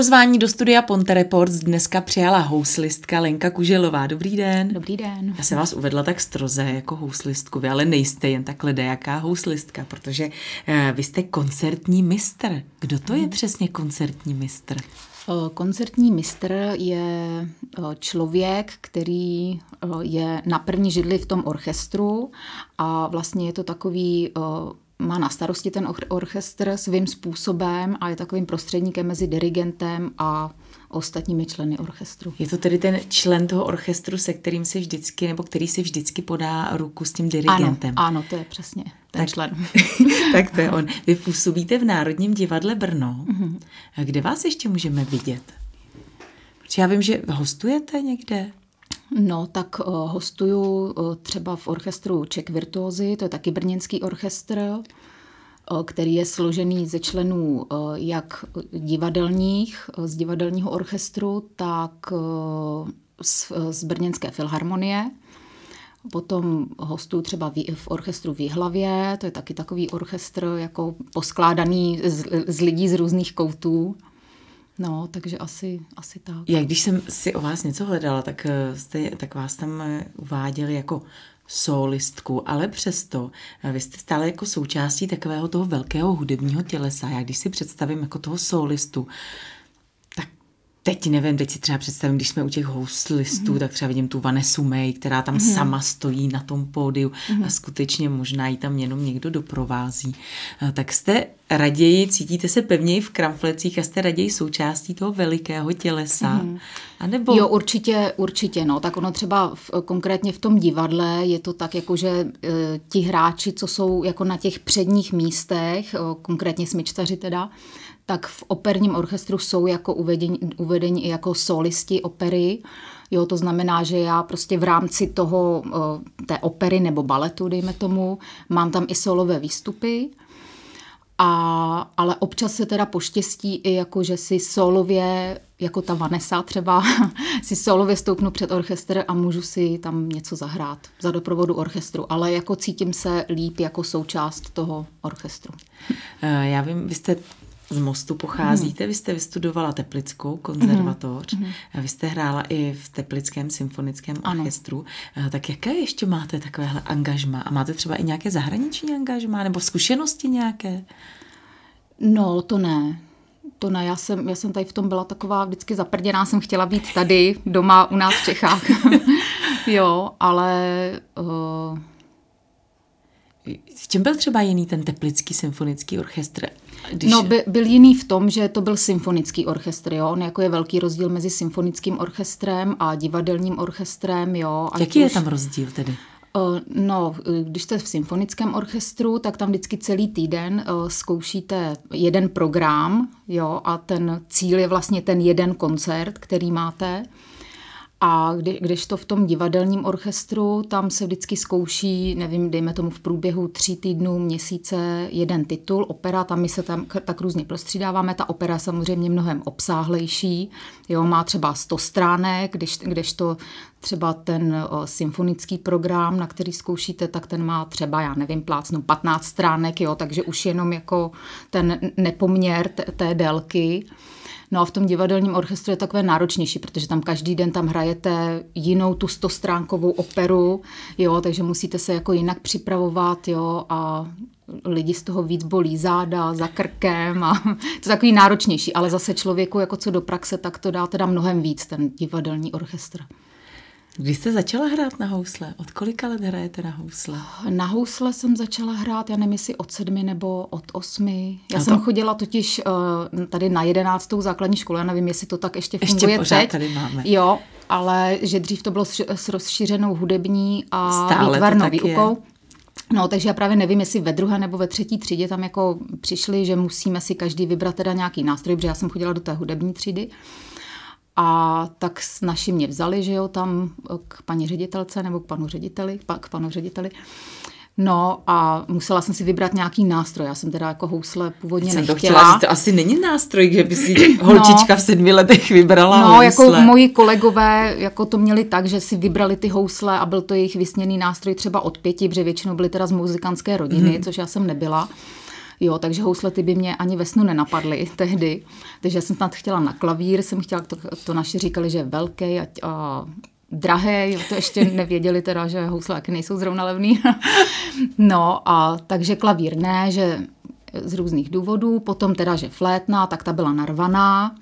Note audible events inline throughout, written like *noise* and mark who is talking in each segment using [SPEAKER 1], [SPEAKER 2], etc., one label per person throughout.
[SPEAKER 1] Pozvání do studia Ponte Reports dneska přijala houslistka Lenka Kuželová. Dobrý den.
[SPEAKER 2] Dobrý den.
[SPEAKER 1] Já jsem vás uvedla tak stroze jako houslistku, vy ale nejste jen tak jaká houslistka, protože uh, vy jste koncertní mistr. Kdo to je přesně koncertní mistr?
[SPEAKER 2] Koncertní mistr je člověk, který je na první židli v tom orchestru a vlastně je to takový má na starosti ten orchestr svým způsobem a je takovým prostředníkem mezi dirigentem a ostatními členy orchestru.
[SPEAKER 1] Je to tedy ten člen toho orchestru, se kterým se vždycky, nebo který si vždycky podá ruku s tím dirigentem.
[SPEAKER 2] Ano, ano to je přesně ten tak, člen. *laughs*
[SPEAKER 1] tak to je on. Vy působíte v Národním divadle Brno. Mm-hmm. Kde vás ještě můžeme vidět? Protože já vím, že hostujete někde.
[SPEAKER 2] No, tak uh, hostuju uh, třeba v orchestru Czech Virtuozy, to je taky brněnský orchestr, uh, který je složený ze členů jak divadelních, z divadelního orchestru, tak z, z brněnské filharmonie. Potom hostuju třeba v, v orchestru v Jihlavě, to je taky takový orchestr jako poskládaný z, z lidí z různých koutů. No, takže asi, asi tak.
[SPEAKER 1] Jak když jsem si o vás něco hledala, tak, eh, jste, tak vás tam eh, uváděli jako solistku, ale přesto eh, vy jste stále jako součástí takového toho velkého hudebního tělesa. Já když si představím jako toho solistu, Teď nevím, teď si třeba představím, když jsme u těch houslistů, mm. tak třeba vidím tu Vanesu May, která tam mm. sama stojí na tom pódiu mm. a skutečně možná ji tam jenom někdo doprovází. Tak jste raději, cítíte se pevněji v kramflecích a jste raději součástí toho velikého tělesa? Mm.
[SPEAKER 2] A nebo... Jo, určitě, určitě, no. Tak ono třeba v, konkrétně v tom divadle je to tak, jako že e, ti hráči, co jsou jako na těch předních místech, e, konkrétně smyčtaři teda, tak v operním orchestru jsou jako uvedení, uvedení i jako solisti opery. Jo, to znamená, že já prostě v rámci toho, eh, té opery nebo baletu, dejme tomu, mám tam i solové výstupy. A, ale občas se teda poštěstí i jako, že si solově, jako ta Vanessa třeba, *laughs* si solově stoupnu před orchestr a můžu si tam něco zahrát za doprovodu orchestru, ale jako cítím se líp jako součást toho orchestru.
[SPEAKER 1] Eh, já vím, vy jste z Mostu pocházíte, mm. vy jste vystudovala Teplickou konzervatoř, mm. vy jste hrála i v Teplickém symfonickém ano. orchestru, eh, tak jaké ještě máte takovéhle angažma? A máte třeba i nějaké zahraniční angažma nebo zkušenosti nějaké?
[SPEAKER 2] No, to ne. To ne, já jsem, já jsem tady v tom byla taková vždycky zaprděná, jsem chtěla být tady, doma u nás v Čechách. *laughs* jo, ale... Uh...
[SPEAKER 1] V čem byl třeba jiný ten Teplický symfonický orchestr
[SPEAKER 2] když... No, by, byl jiný v tom, že to byl symfonický orchestr, jo. On jako je velký rozdíl mezi symfonickým orchestrem a divadelním orchestrem, jo.
[SPEAKER 1] Jaký je tam rozdíl tedy?
[SPEAKER 2] No, když jste v symfonickém orchestru, tak tam vždycky celý týden zkoušíte jeden program, jo, a ten cíl je vlastně ten jeden koncert, který máte. A kdy, když to v tom divadelním orchestru, tam se vždycky zkouší, nevím, dejme tomu v průběhu tří týdnů, měsíce, jeden titul, opera, tam my se tam tak různě prostřídáváme. Ta opera je samozřejmě mnohem obsáhlejší, jo, má třeba 100 stránek, když, když to třeba ten o, symfonický program, na který zkoušíte, tak ten má třeba, já nevím, plácnu 15 stránek, jo, takže už jenom jako ten nepoměr té, té délky. No a v tom divadelním orchestru je takové náročnější, protože tam každý den tam hrajete jinou tu stostránkovou operu, jo, takže musíte se jako jinak připravovat, jo, a lidi z toho víc bolí záda, za krkem a *laughs* to je takový náročnější, ale zase člověku jako co do praxe, tak to dá teda mnohem víc ten divadelní orchestr.
[SPEAKER 1] Kdy jste začala hrát na housle? Od kolika let hrajete na housle?
[SPEAKER 2] Na housle jsem začala hrát, já nevím, jestli od sedmi nebo od osmi. Já A jsem to... chodila totiž uh, tady na jedenáctou základní školu, já nevím, jestli to tak ještě funguje
[SPEAKER 1] ještě
[SPEAKER 2] teď.
[SPEAKER 1] tady máme.
[SPEAKER 2] Jo, ale že dřív to bylo s, rozšířenou hudební a Stále výtvarnou výukou. No, takže já právě nevím, jestli ve druhé nebo ve třetí třídě tam jako přišli, že musíme si každý vybrat teda nějaký nástroj, protože já jsem chodila do té hudební třídy. A tak naši mě vzali, že jo, tam k paní ředitelce nebo k panu řediteli, k panu řediteli. No a musela jsem si vybrat nějaký nástroj. Já jsem teda jako housle původně jsem nechtěla. To, chtěla,
[SPEAKER 1] to asi není nástroj, že by si *clears throat* holčička no, v sedmi letech vybrala
[SPEAKER 2] No,
[SPEAKER 1] housle.
[SPEAKER 2] jako moji kolegové jako to měli tak, že si vybrali ty housle a byl to jejich vysněný nástroj třeba od pěti, protože většinou byly teda z muzikantské rodiny, mm. což já jsem nebyla. Jo, takže housle ty by mě ani ve snu nenapadly *laughs* tehdy. Takže jsem snad chtěla na klavír, jsem chtěla, to, to naši říkali, že je velký a, a drahé, jo, to ještě *laughs* nevěděli teda, že housláky nejsou zrovna levný. *laughs* no a takže klavír ne, že z různých důvodů, potom teda, že flétna, tak ta byla narvaná,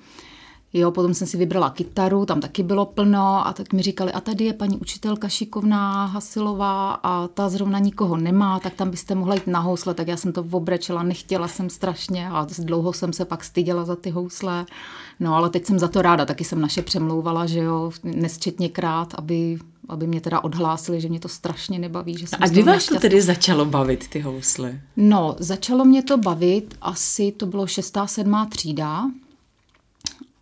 [SPEAKER 2] Jo, potom jsem si vybrala kytaru, tam taky bylo plno a tak mi říkali, a tady je paní učitelka šikovná Hasilová a ta zrovna nikoho nemá, tak tam byste mohla jít na housle, tak já jsem to obrečela, nechtěla jsem strašně a dlouho jsem se pak styděla za ty housle. No ale teď jsem za to ráda, taky jsem naše přemlouvala, že jo, nesčetněkrát, aby aby mě teda odhlásili, že mě to strašně nebaví. Že jsem
[SPEAKER 1] a kdy vás to tedy začalo bavit, ty housle?
[SPEAKER 2] No, začalo mě to bavit, asi to bylo šestá, sedmá třída,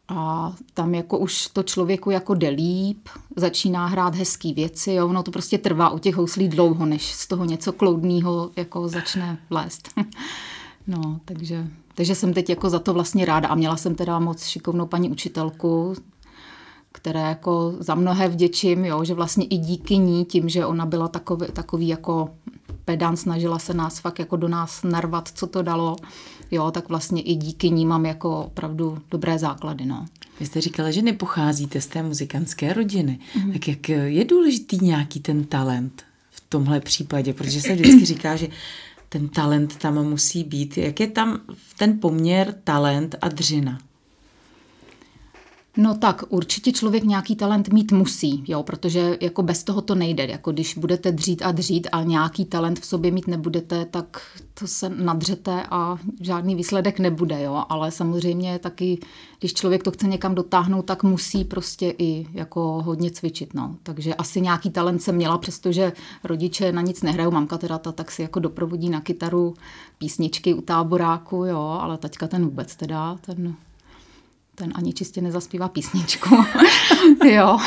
[SPEAKER 2] a tam jako už to člověku jako jde líp, začíná hrát hezký věci, jo, ono to prostě trvá u těch houslí dlouho, než z toho něco kloudného jako začne vlézt. *laughs* no, takže, takže jsem teď jako za to vlastně ráda a měla jsem teda moc šikovnou paní učitelku, které jako za mnohé vděčím, jo, že vlastně i díky ní, tím, že ona byla takový, takový jako pedant, snažila se nás fakt jako do nás narvat, co to dalo, jo, tak vlastně i díky ní mám jako opravdu dobré základy, no.
[SPEAKER 1] Vy jste říkala, že nepocházíte z té muzikantské rodiny. Mm. Tak jak je důležitý nějaký ten talent v tomhle případě? Protože se vždycky *clears throat* říká, že ten talent tam musí být. Jak je tam ten poměr talent a dřina?
[SPEAKER 2] No tak určitě člověk nějaký talent mít musí, jo, protože jako bez toho to nejde. Jako když budete dřít a dřít a nějaký talent v sobě mít nebudete, tak to se nadřete a žádný výsledek nebude, jo. Ale samozřejmě taky, když člověk to chce někam dotáhnout, tak musí prostě i jako hodně cvičit, no. Takže asi nějaký talent jsem měla, přestože rodiče na nic nehrajou, mamka teda ta tak si jako doprovodí na kytaru písničky u táboráku, jo, ale taťka ten vůbec teda, ten ten ani čistě nezaspívá písničku. *laughs* jo.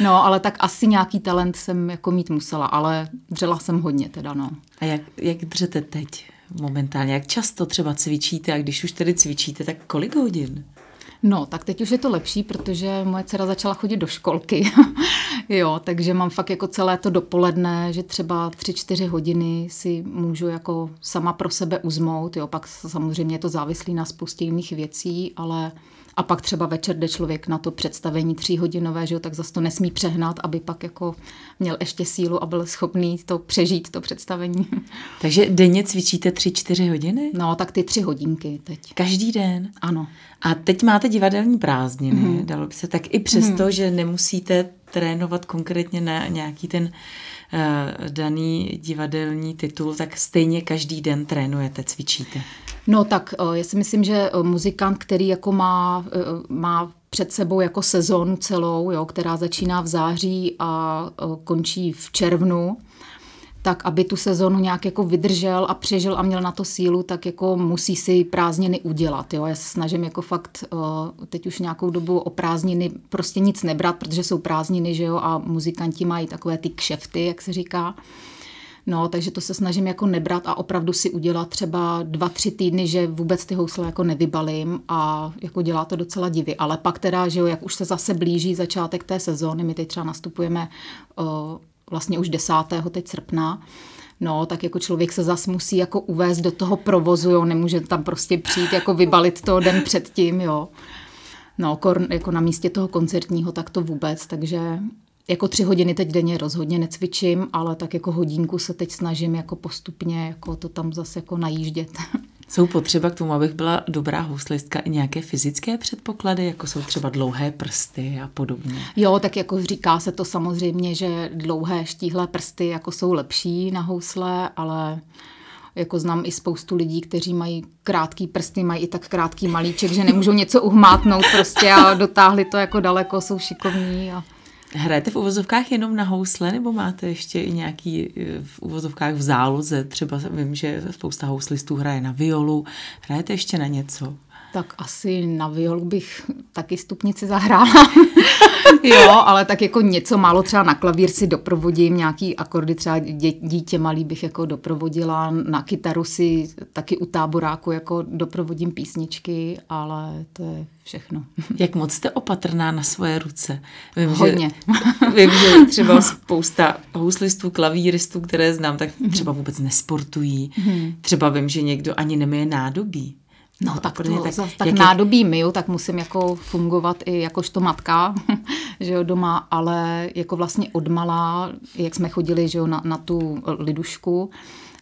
[SPEAKER 2] No, ale tak asi nějaký talent jsem jako mít musela, ale dřela jsem hodně teda, no.
[SPEAKER 1] A jak, jak dřete teď momentálně? Jak často třeba cvičíte a když už tedy cvičíte, tak kolik hodin?
[SPEAKER 2] No, tak teď už je to lepší, protože moje dcera začala chodit do školky. *laughs* jo, takže mám fakt jako celé to dopoledne, že třeba tři, čtyři hodiny si můžu jako sama pro sebe uzmout. Jo, pak samozřejmě je to závislý na spoustě jiných věcí, ale a pak třeba večer jde člověk na to představení tříhodinové, že jo, tak zase to nesmí přehnat, aby pak jako měl ještě sílu a byl schopný to přežít, to představení. *laughs*
[SPEAKER 1] Takže denně cvičíte tři, čtyři hodiny?
[SPEAKER 2] No, tak ty tři hodinky teď.
[SPEAKER 1] Každý den?
[SPEAKER 2] Ano.
[SPEAKER 1] A teď máte divadelní prázdniny, mm-hmm. dalo by se tak i přesto, mm-hmm. že nemusíte trénovat konkrétně na nějaký ten uh, daný divadelní titul, tak stejně každý den trénujete, cvičíte.
[SPEAKER 2] No tak eh, já si myslím, že eh, muzikant, který jako má, eh, má před sebou jako sezónu celou, jo, která začíná v září a končí v červnu, tak aby tu sezonu nějak jako vydržel a přežil a měl na to sílu, tak jako musí si prázdniny udělat. Jo. Já se snažím jako fakt teď už nějakou dobu o prázdniny prostě nic nebrat, protože jsou prázdniny, že jo, a muzikanti mají takové ty kšefty, jak se říká. No, takže to se snažím jako nebrat a opravdu si udělat třeba dva, tři týdny, že vůbec ty housle jako nevybalím a jako dělá to docela divy. Ale pak teda, že jo, jak už se zase blíží začátek té sezóny, my teď třeba nastupujeme uh, vlastně už 10. teď srpna, No, tak jako člověk se zas musí jako uvést do toho provozu, jo, nemůže tam prostě přijít, jako vybalit to den předtím, jo. No, jako na místě toho koncertního, tak to vůbec, takže jako tři hodiny teď denně rozhodně necvičím, ale tak jako hodinku se teď snažím jako postupně jako to tam zase jako najíždět. *laughs*
[SPEAKER 1] Jsou potřeba k tomu, abych byla dobrá houslistka i nějaké fyzické předpoklady, jako jsou třeba dlouhé prsty a podobně?
[SPEAKER 2] Jo, tak jako říká se to samozřejmě, že dlouhé štíhlé prsty jako jsou lepší na housle, ale jako znám i spoustu lidí, kteří mají krátký prsty, mají i tak krátký malíček, že nemůžou něco uhmátnout prostě a dotáhli to jako daleko, jsou šikovní a
[SPEAKER 1] Hrajete v uvozovkách jenom na housle, nebo máte ještě i nějaký eh, v uvozovkách v záloze? Třeba vím, že spousta houslistů hraje na violu. Hrajete ještě na něco?
[SPEAKER 2] Tak asi na violu bych taky stupnici zahrála. *laughs* jo, ale tak jako něco málo třeba na klavír si doprovodím, nějaký akordy třeba dě, dítě malý bych jako doprovodila, na kytaru si taky u táboráku jako doprovodím písničky, ale to je všechno. *laughs*
[SPEAKER 1] Jak moc jste opatrná na svoje ruce?
[SPEAKER 2] Vím, Hodně.
[SPEAKER 1] Že, *laughs* vím, že třeba spousta houslistů, klavíristů, které znám, tak třeba vůbec nesportují. Mm-hmm. Třeba vím, že někdo ani nemije nádobí.
[SPEAKER 2] No, tak, to, tak, zas, tak jak nádobí myju, tak musím jako fungovat i jakožto matka, *laughs* že jo, doma, ale jako vlastně odmala, jak jsme chodili, že jo, na, na tu lidušku,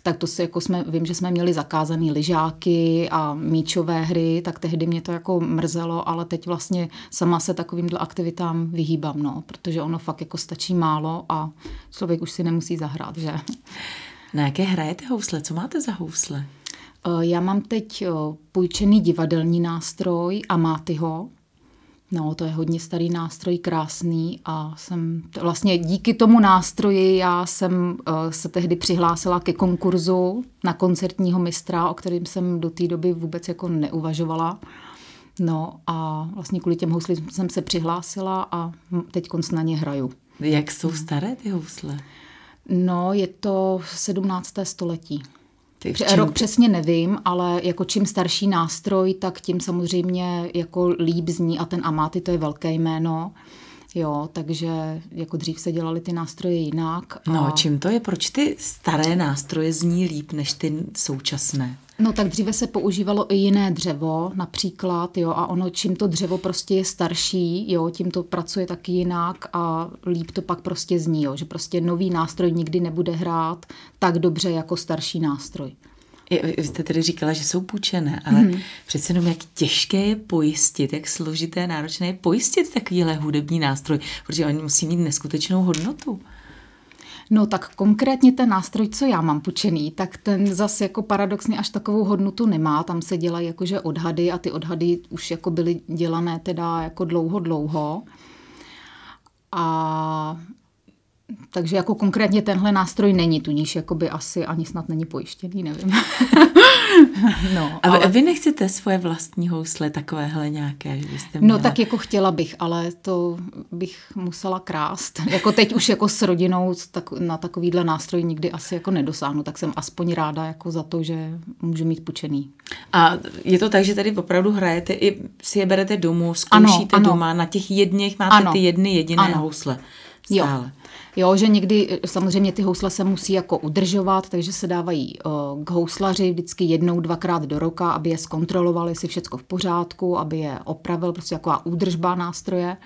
[SPEAKER 2] tak to si jako jsme, vím, že jsme měli zakázané lyžáky a míčové hry, tak tehdy mě to jako mrzelo, ale teď vlastně sama se takovýmhle aktivitám vyhýbám, no, protože ono fakt jako stačí málo a člověk už si nemusí zahrát, že?
[SPEAKER 1] Na jaké hrajete housle? Co máte za housle?
[SPEAKER 2] Eh, já mám teď eh, půjčený divadelní nástroj a máte ho. No, to je hodně starý nástroj, krásný a jsem vlastně díky tomu nástroji já jsem uh, se tehdy přihlásila ke konkurzu na koncertního mistra, o kterým jsem do té doby vůbec jako neuvažovala. No a vlastně kvůli těm houslím jsem se přihlásila a teď na ně hraju.
[SPEAKER 1] Jak jsou staré ty housle?
[SPEAKER 2] No, je to 17. století. Ty Rok přesně nevím, ale jako čím starší nástroj, tak tím samozřejmě jako líp zní a ten Amati to je velké jméno. Jo, takže jako dřív se dělaly ty nástroje jinak.
[SPEAKER 1] A... No, čím to je? Proč ty staré nástroje zní líp než ty současné?
[SPEAKER 2] No tak dříve se používalo i jiné dřevo, například, jo, a ono, čím to dřevo prostě je starší, jo, tím to pracuje taky jinak a líp to pak prostě zní, jo, že prostě nový nástroj nikdy nebude hrát tak dobře jako starší nástroj.
[SPEAKER 1] Vy jste tedy říkala, že jsou půjčené, ale mm. přece jenom jak těžké je pojistit, jak složité, náročné je pojistit takovýhle hudební nástroj, protože oni musí mít neskutečnou hodnotu.
[SPEAKER 2] No tak konkrétně ten nástroj, co já mám půjčený, tak ten zase jako paradoxně až takovou hodnotu nemá. Tam se dělají jakože odhady a ty odhady už jako byly dělané teda jako dlouho, dlouho. A takže jako konkrétně tenhle nástroj není, tudíž jakoby asi ani snad není pojištěný, nevím. *laughs*
[SPEAKER 1] no, a ale... vy nechcete svoje vlastní housle takovéhle nějaké, že byste
[SPEAKER 2] no, měla... No tak jako chtěla bych, ale to bych musela krást. Jako teď už jako s rodinou tak, na takovýhle nástroj nikdy asi jako nedosáhnu, tak jsem aspoň ráda jako za to, že můžu mít pučený.
[SPEAKER 1] A je to tak, že tady opravdu hrajete i si je berete domů, zkoušíte ano, ano. doma, na těch jedněch máte ano. ty jedny jediné ano. housle. Stále.
[SPEAKER 2] Jo. Jo, že někdy eh, samozřejmě ty housle se musí jako udržovat, takže se dávají uh, k houslaři vždycky jednou, dvakrát do roka, aby je zkontrolovali, jestli všechno v pořádku, aby je opravil, prostě taková údržba nástroje.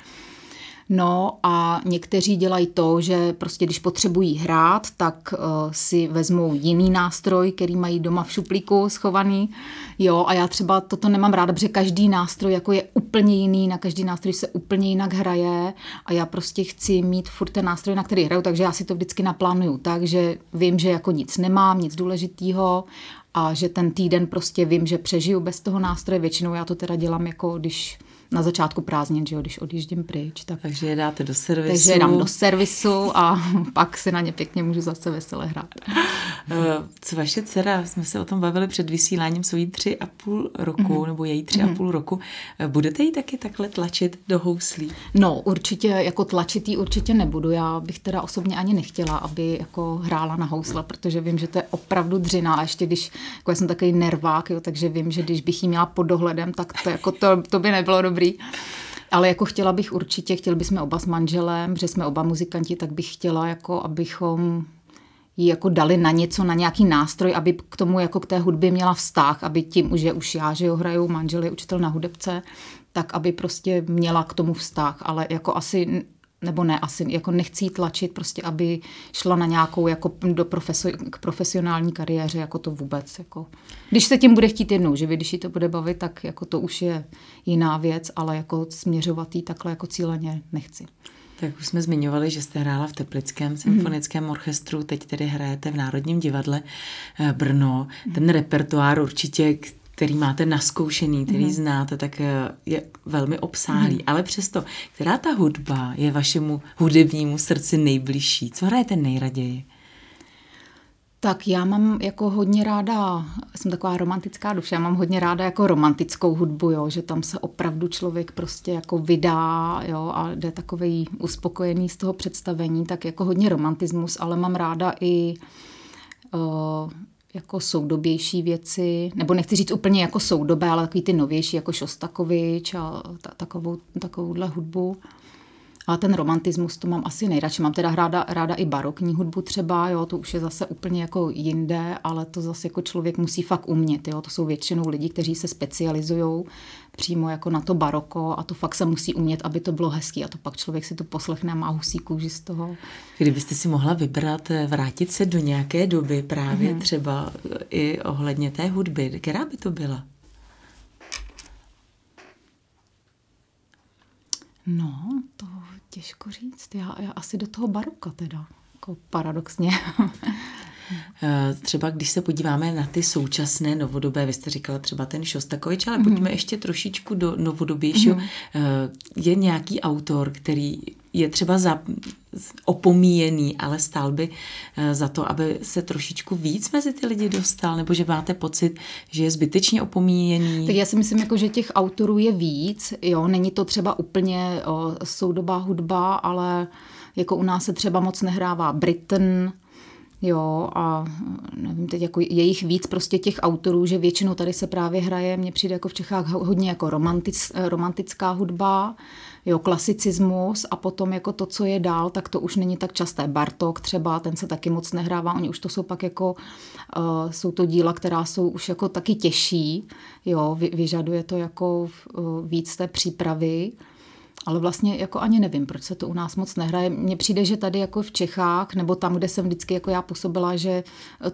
[SPEAKER 2] No a někteří dělají to, že prostě když potřebují hrát, tak uh, si vezmou jiný nástroj, který mají doma v šuplíku schovaný. Jo, a já třeba toto nemám ráda, protože každý nástroj jako je úplně jiný, na každý nástroj se úplně jinak hraje a já prostě chci mít furt ten nástroj, na který hraju, takže já si to vždycky naplánuju tak, že vím, že jako nic nemám, nic důležitého a že ten týden prostě vím, že přežiju bez toho nástroje. Většinou já to teda dělám jako když na začátku prázdnin, že jo, když odjíždím pryč. Tak,
[SPEAKER 1] takže je dáte do servisu.
[SPEAKER 2] Takže je dám do servisu a *laughs* pak si na ně pěkně můžu zase veselé hrát.
[SPEAKER 1] Eh, co vaše dcera, jsme se o tom bavili před vysíláním, jsou jí tři a půl roku, mm-hmm. nebo její tři mm-hmm. a mhm. půl roku. Eh, budete jí taky takhle tlačit do houslí?
[SPEAKER 2] No, určitě, jako tlačitý určitě nebudu. Já bych teda osobně ani nechtěla, aby jako hrála na housle, protože vím, že to je opravdu dřina a ještě když, jako já jsem takový nervák, jo, takže vím, že když bych jí měla pod dohledem, tak to, jako to, to by nebylo dobré dobrý. Ale jako chtěla bych určitě, chtěli bychom oba s manželem, že jsme oba muzikanti, tak bych chtěla, jako abychom ji jako dali na něco, na nějaký nástroj, aby k tomu jako k té hudbě měla vztah, aby tím, že už já, že jo, hraju, manžel je učitel na hudebce, tak aby prostě měla k tomu vztah, ale jako asi nebo ne, asi jako nechci jí tlačit, prostě aby šla na nějakou jako do profesor, k profesionální kariéře, jako to vůbec. Jako. Když se tím bude chtít jednou živit, když jí to bude bavit, tak jako to už je jiná věc, ale jako směřovat jí takhle jako cíleně nechci.
[SPEAKER 1] Tak už jsme zmiňovali, že jste hrála v Teplickém symfonickém mm. orchestru, teď tedy hrajete v Národním divadle eh, Brno. Ten repertoár určitě, který máte naskoušený, který mm. znáte, tak eh, je velmi obsáhlý. Mm. Ale přesto, která ta hudba je vašemu hudebnímu srdci nejbližší? Co hrajete nejraději?
[SPEAKER 2] Tak já mám jako hodně ráda, jsem taková romantická duše, já mám hodně ráda jako romantickou hudbu, jo, že tam se opravdu člověk prostě jako vydá jo, a jde takový uspokojený z toho představení, tak jako hodně romantismus, ale mám ráda i uh, jako soudobější věci, nebo nechci říct úplně jako soudobé, ale takový ty novější, jako Šostakovič a ta, takovou, takovouhle hudbu. Ale ten romantismus to mám asi nejradši. Mám teda ráda, ráda i barokní hudbu třeba, jo, to už je zase úplně jako jinde, ale to zase jako člověk musí fakt umět, jo. To jsou většinou lidi, kteří se specializují přímo jako na to baroko a to fakt se musí umět, aby to bylo hezký a to pak člověk si to poslechne a má husí kůži z toho.
[SPEAKER 1] Kdybyste si mohla vybrat, eh, vrátit se do nějaké doby právě mm. třeba i ohledně té hudby, která by to byla?
[SPEAKER 2] No, to těžko říct. Já, já asi do toho baroka teda, jako paradoxně. *laughs*
[SPEAKER 1] Eh, třeba když se podíváme na ty současné novodobé, vy jste říkala třeba ten Šostakovič, ale mm-hmm. pojďme ještě trošičku do novodobějšího. Mm-hmm. Je nějaký autor, který je třeba za, opomíjený, ale stál by eh, za to, aby se trošičku víc mezi ty lidi dostal, nebo že máte pocit, že je zbytečně opomíjený?
[SPEAKER 2] Tak já si myslím, jako, že těch autorů je víc, jo, není to třeba úplně o, soudobá hudba, ale jako u nás se třeba moc nehrává Britain, Jo, a nevím, teď jako je jich víc prostě těch autorů, že většinou tady se právě hraje, mně přijde jako v Čechách hodně jako romantic, romantická hudba, jo, klasicismus a potom jako to, co je dál, tak to už není tak časté. Bartok třeba, ten se taky moc nehrává, oni už to jsou pak jako, uh, jsou to díla, která jsou už jako taky těžší, jo, vy, vyžaduje to jako uh, víc té přípravy. Ale vlastně jako ani nevím, proč se to u nás moc nehraje. Mně přijde, že tady jako v Čechách, nebo tam, kde jsem vždycky jako já působila, že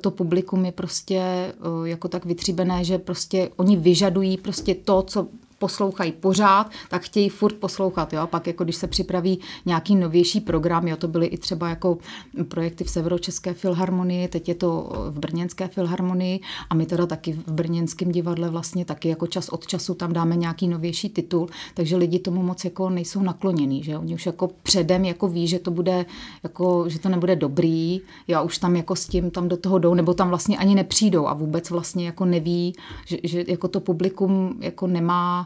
[SPEAKER 2] to publikum je prostě eh, jako tak vytříbené, že prostě oni vyžadují prostě to, co poslouchají pořád, tak chtějí furt poslouchat. Jo? A pak jako když se připraví nějaký novější program, jo, to byly i třeba jako projekty v Severočeské filharmonii, teď je to v Brněnské filharmonii a my teda taky v Brněnském divadle vlastně taky jako čas od času tam dáme nějaký novější titul, takže lidi tomu moc jako nejsou naklonění, že oni už jako předem jako ví, že to bude jako, že to nebude dobrý, a už tam jako s tím tam do toho jdou, nebo tam vlastně ani nepřijdou a vůbec vlastně jako neví, že, že jako to publikum jako nemá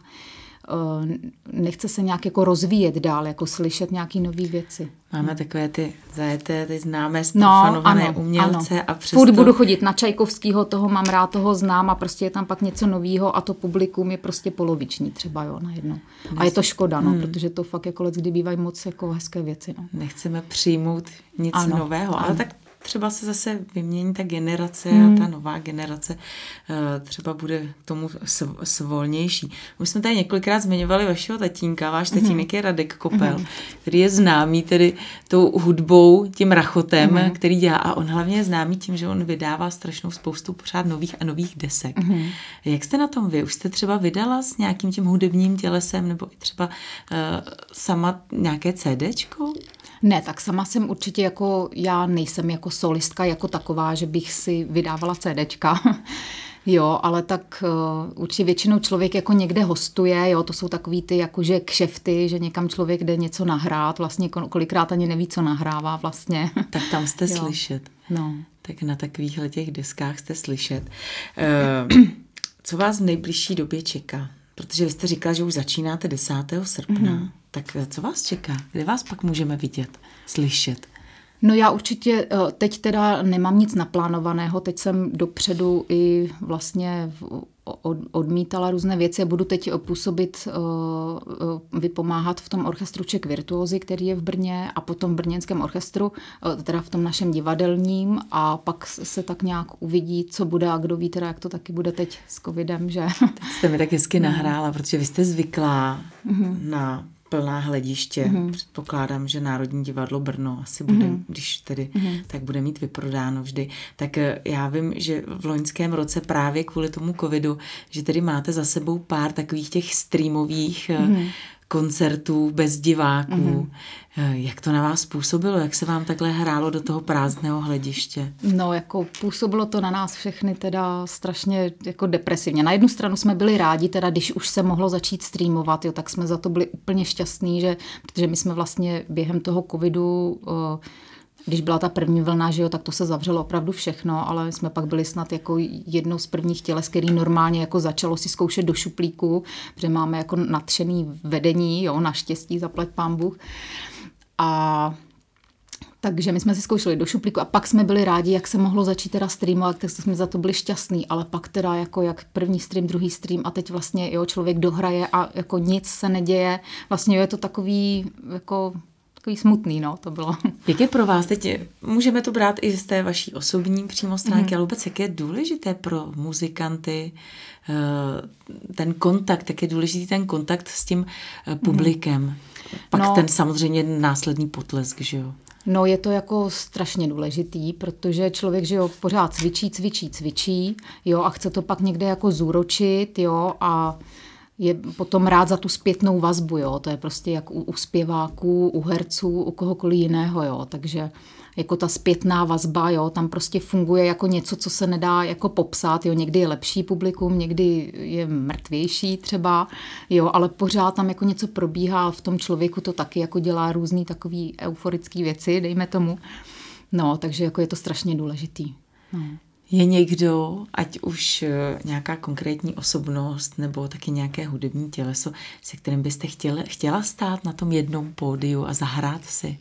[SPEAKER 2] Eh, nechce se nějak jako rozvíjet dál, jako slyšet nějaké nové věci.
[SPEAKER 1] Máme takové ty zajeté, ty známé, strofanované no, ano, umělce ano. a přesto...
[SPEAKER 2] Furt budu chodit na Čajkovskýho, toho mám rád, toho znám a prostě je tam pak něco nového a to publikum je prostě poloviční třeba, jo, najednou. A je to škoda, no, hmm. protože to fakt jako let, kdy bývají moc jako hezké věci, no.
[SPEAKER 1] Nechceme přijmout nic ano, nového, ano. ale tak třeba se zase vymění ta generace hmm. a ta nová generace uh, třeba bude k tomu svolnější. Už jsme tady několikrát zmiňovali vašeho tatínka, váš mhm. tatínek hmm. je Radek Kopel, hmm. který je známý tedy tou hudbou, tím rachotem, hmm. který dělá a on hlavně je známý tím, že on vydává strašnou spoustu pořád nových a nových desek. Hmm. Jak jste na tom vy? Už jste třeba vydala s nějakým tím hudebním tělesem nebo i třeba uh, sama nějaké CDčko?
[SPEAKER 2] Ne, tak sama jsem určitě jako, já nejsem jako solistka jako taková, že bych si vydávala CDčka. *laughs* Jo, ale tak uh, určitě většinou člověk jako někde hostuje, jo, to jsou takový ty jakože kšefty, že někam člověk jde něco nahrát, vlastně kolikrát ani neví, co nahrává vlastně. *laughs*
[SPEAKER 1] Tak tam jste jo. slyšet.
[SPEAKER 2] No.
[SPEAKER 1] Tak na takovýchhle těch deskách jste slyšet. Uh, *clears throat* co vás v nejbližší době čeká? Protože vy jste říkala, že už začínáte 10. srpna. Mm-hmm. Tak co vás čeká? Kde vás pak můžeme vidět, slyšet?
[SPEAKER 2] No já určitě eh, teď teda nemám nic naplánovaného, teď jsem dopředu i vlastně odmítala různé věci a budu teď působit, eh, vypomáhat v tom orchestru Ček Virtuozy, který je v Brně a potom v brněnském orchestru, teda v tom našem divadelním a pak se tak nějak uvidí, co bude a kdo ví teda, jak to taky bude teď s covidem, že?
[SPEAKER 1] Teď jste mi tak hezky *laughs* nahrála, protože vy jste zvyklá mm-hmm. na plná hlediště. Mm-hmm. Předpokládám, že Národní divadlo Brno asi bude, mm-hmm. když tedy, mm-hmm. tak bude mít vyprodáno vždy. Tak eh, já vím, že v loňském roce právě kvůli tomu covidu, že tedy máte za sebou pár takových těch streamových mm-hmm koncertů bez diváků. Mm-hmm. Jak to na vás působilo? Jak se vám takhle hrálo do toho prázdného hlediště?
[SPEAKER 2] No, jako působilo to na nás všechny teda strašně jako depresivně. Na jednu stranu jsme byli rádi, teda když už se mohlo začít streamovat, jo, tak jsme za to byli úplně šťastní, že, protože my jsme vlastně během toho covidu uh, když byla ta první vlna, že jo, tak to se zavřelo opravdu všechno, ale jsme pak byli snad jako jednou z prvních těles, který normálně jako začalo si zkoušet do šuplíku, protože máme jako nadšený vedení, jo, naštěstí, zaplať pán Bůh. A takže my jsme si zkoušeli do šuplíku a pak jsme byli rádi, jak se mohlo začít teda streamovat, tak jsme za to byli šťastní, ale pak teda jako jak první stream, druhý stream a teď vlastně jo, člověk dohraje a jako nic se neděje. Vlastně jo, je to takový jako takový smutný, no, to bylo. *laughs*
[SPEAKER 1] Jak je pro vás teď, můžeme to brát i z té vaší osobní přímo stránky, mm. ale vůbec jak je důležité pro muzikanty eh, ten kontakt, jak je důležitý ten kontakt s tím eh, publikem. Mm. Pak no, ten samozřejmě následný potlesk, že jo?
[SPEAKER 2] No je to jako strašně důležitý, protože člověk, že jo, pořád cvičí, cvičí, cvičí, jo, a chce to pak někde jako zúročit, jo, a je potom rád za tu zpětnou vazbu, jo, to je prostě jak u, u zpěváků, u herců, u kohokoliv jiného, jo, takže jako ta zpětná vazba, jo, tam prostě funguje jako něco, co se nedá jako popsat, jo, někdy je lepší publikum, někdy je mrtvější třeba, jo, ale pořád tam jako něco probíhá, v tom člověku to taky jako dělá různý takový euforický věci, dejme tomu. No, takže jako je to strašně důležitý. No.
[SPEAKER 1] Je někdo, ať už eh, nějaká konkrétní osobnost nebo taky nějaké hudební těleso, se kterým byste chtěla, chtěla stát na tom jednom pódiu a zahrát si?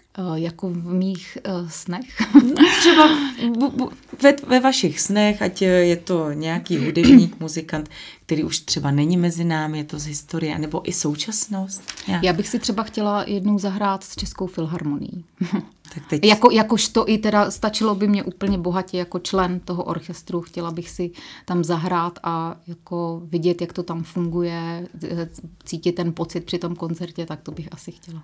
[SPEAKER 2] Eh, jako v mých uh, snech.
[SPEAKER 1] Třeba bu, bu, ve, ve vašich snech, ať je to nějaký hudebník, *clears throat* muzikant, který už třeba není mezi námi, je to z historie, nebo i současnost.
[SPEAKER 2] Nějak. Já bych si třeba chtěla jednou zahrát s Českou filharmonií. *laughs* Tak teď... jako, jakož to i teda stačilo by mě úplně bohatě jako člen toho orchestru, chtěla bych si tam zahrát a jako vidět, jak to tam funguje, cítit ten pocit při tom koncertě, tak to bych asi chtěla.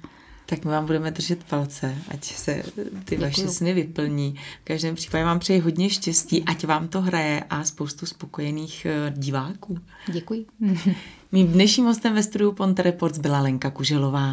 [SPEAKER 1] Tak my vám budeme držet palce, ať se ty Děkuju. vaše sny vyplní. V každém případě vám přeji hodně štěstí, ať vám to hraje a spoustu spokojených eh, diváků.
[SPEAKER 2] Děkuji.
[SPEAKER 1] Mým dnešním hostem ve studiu Ponte Reports byla Lenka Kuželová.